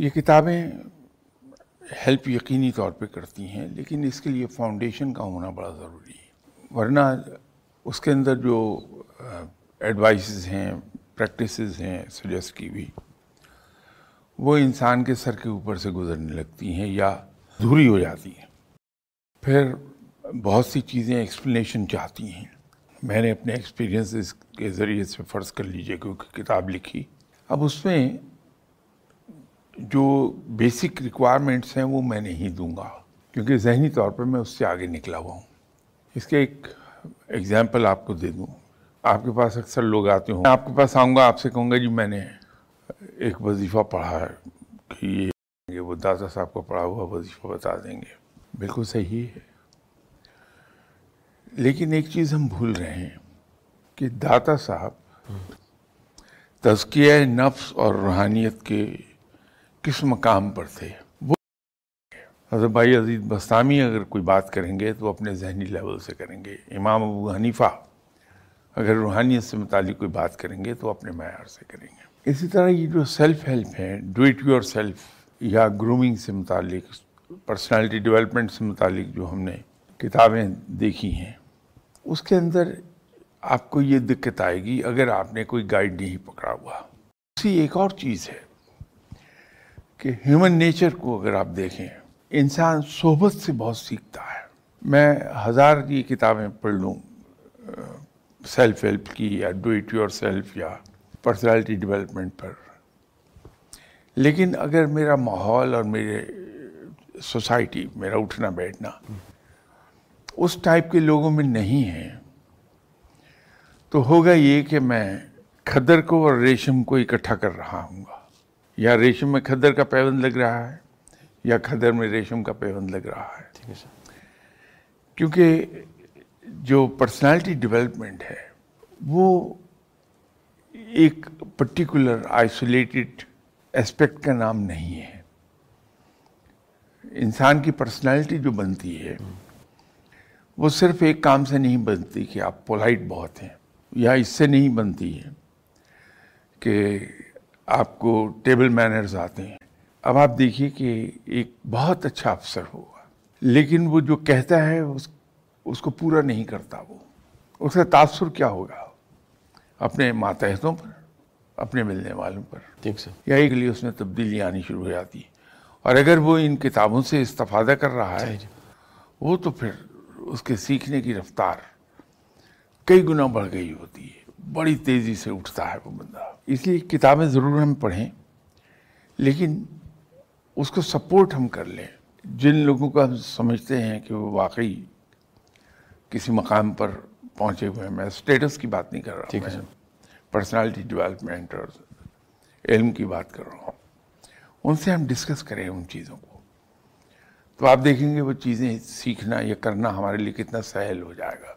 ये किताबें हेल्प यकीनी तौर पे करती हैं, लेकिन इसके लिए फाउंडेशन का होना बड़ा ज़रूरी है। वरना उसके अंदर जो एडवाइसेस हैं प्रैक्टिसेस हैं सजेस्ट की हुई वो इंसान के सर के ऊपर से गुजरने लगती हैं या अधूरी हो जाती हैं। फिर बहुत सी चीज़ें एक्सप्लेनेशन चाहती हैं। मैंने अपने एक्सपीरियंसेस के ज़रिए से फ़र्ज़ कर लीजिए, क्योंकि किताब लिखी। अब उसमें जो बेसिक रिक्वायरमेंट्स हैं वो मैं नहीं दूँगा। क्योंकि जहनी तौर पर मैं उससे आगे निकला हुआ हूँ। इसके एक एग्ज़ाम्पल आपको दे दूँ। आपके पास अक्सर लोग आते हों। आपके पास आऊँगा आपसे कहूँगा जी मैंने एक वजीफ़ा पढ़ा है। कि ये वो दादा साहब का पढ़ा हुआ वजीफ़ा बता देंगे। बिल्कुल सही है। लेकिन एक चीज़ हम भूल रहे हैं कि दाता साहब तस्किया नफ्स और रूहानियत के किस मकाम पर थे। वो हज़रत भाई अज़ीज़ बस्तामी अगर कोई बात करेंगे तो अपने जहनी लेवल से करेंगे। इमाम अबू हनीफा अगर रूहानियत से मुतालिक कोई बात करेंगे तो अपने मैार से करेंगे। इसी तरह ये जो सेल्फ हेल्प है डू इट योर सेल्फ या ग्रूमिंग से मुतालिक पर्सनालिटी डेवलपमेंट से मुतालिक जो हमने किताबें देखी हैं, उसके अंदर आपको ये दिक्कत आएगी, अगर आपने कोई गाइड नहीं पकड़ा हुआ। उसी एक और चीज़ है कि ह्यूमन नेचर को अगर आप देखें, इंसान सोहबत से बहुत सीखता है। मैं हज़ार की किताबें पढ़ लूँ सेल्फ हेल्प की या डू इट योर सेल्फ या पर्सनैलिटी डेवलपमेंट पर। लेकिन अगर मेरा माहौल और मेरे सोसाइटी मेरा उठना बैठना उस टाइप के लोगों में नहीं है तो होगा ये कि मैं खदर को और रेशम को इकट्ठा कर रहा हूँ या रेशम में खदर का पैबंद लग रहा है या खदर में रेशम का पैबंद लग रहा है। ठीक है सर। क्योंकि जो पर्सनालिटी डेवलपमेंट है वो एक पर्टिकुलर आइसोलेटेड एस्पेक्ट का नाम नहीं है। इंसान की पर्सनालिटी जो बनती है वो सिर्फ़ एक काम से नहीं बनती कि आप पोलाइट बहुत हैं या इससे नहीं बनती है कि आपको टेबल मैनर्स आते हैं। अब आप देखिए कि एक बहुत अच्छा अफसर होगा। लेकिन वो जो कहता है उस उसको पूरा नहीं करता वो। उसका तासुर क्या होगा? अपने मातहतों पर अपने मिलने वालों पर। ठीक सर। या एक लिए उसमें तब्दीली आनी शुरू हो जाती है। और अगर वो इन किताबों से इस्तफादा कर रहा है वो तो फिर उसके सीखने की रफ्तार कई गुना बढ़ गई होती है। बड़ी तेज़ी से उठता है वो बंदा। इसलिए किताबें ज़रूर हम पढ़ें लेकिन उसको सपोर्ट हम कर लें। जिन लोगों को हम समझते हैं कि वो वाकई किसी मकाम पर पहुँचे हुए हैं मैं स्टेटस की बात नहीं कर रहा ठीक है पर्सनालिटी डेवलपमेंट और इल्म की बात कर रहा हूँ। उनसे हम डिस्कस करें उन चीज़ों को। तो आप देखेंगे वो चीज़ें सीखना या करना हमारे लिए कितना सहल हो जाएगा।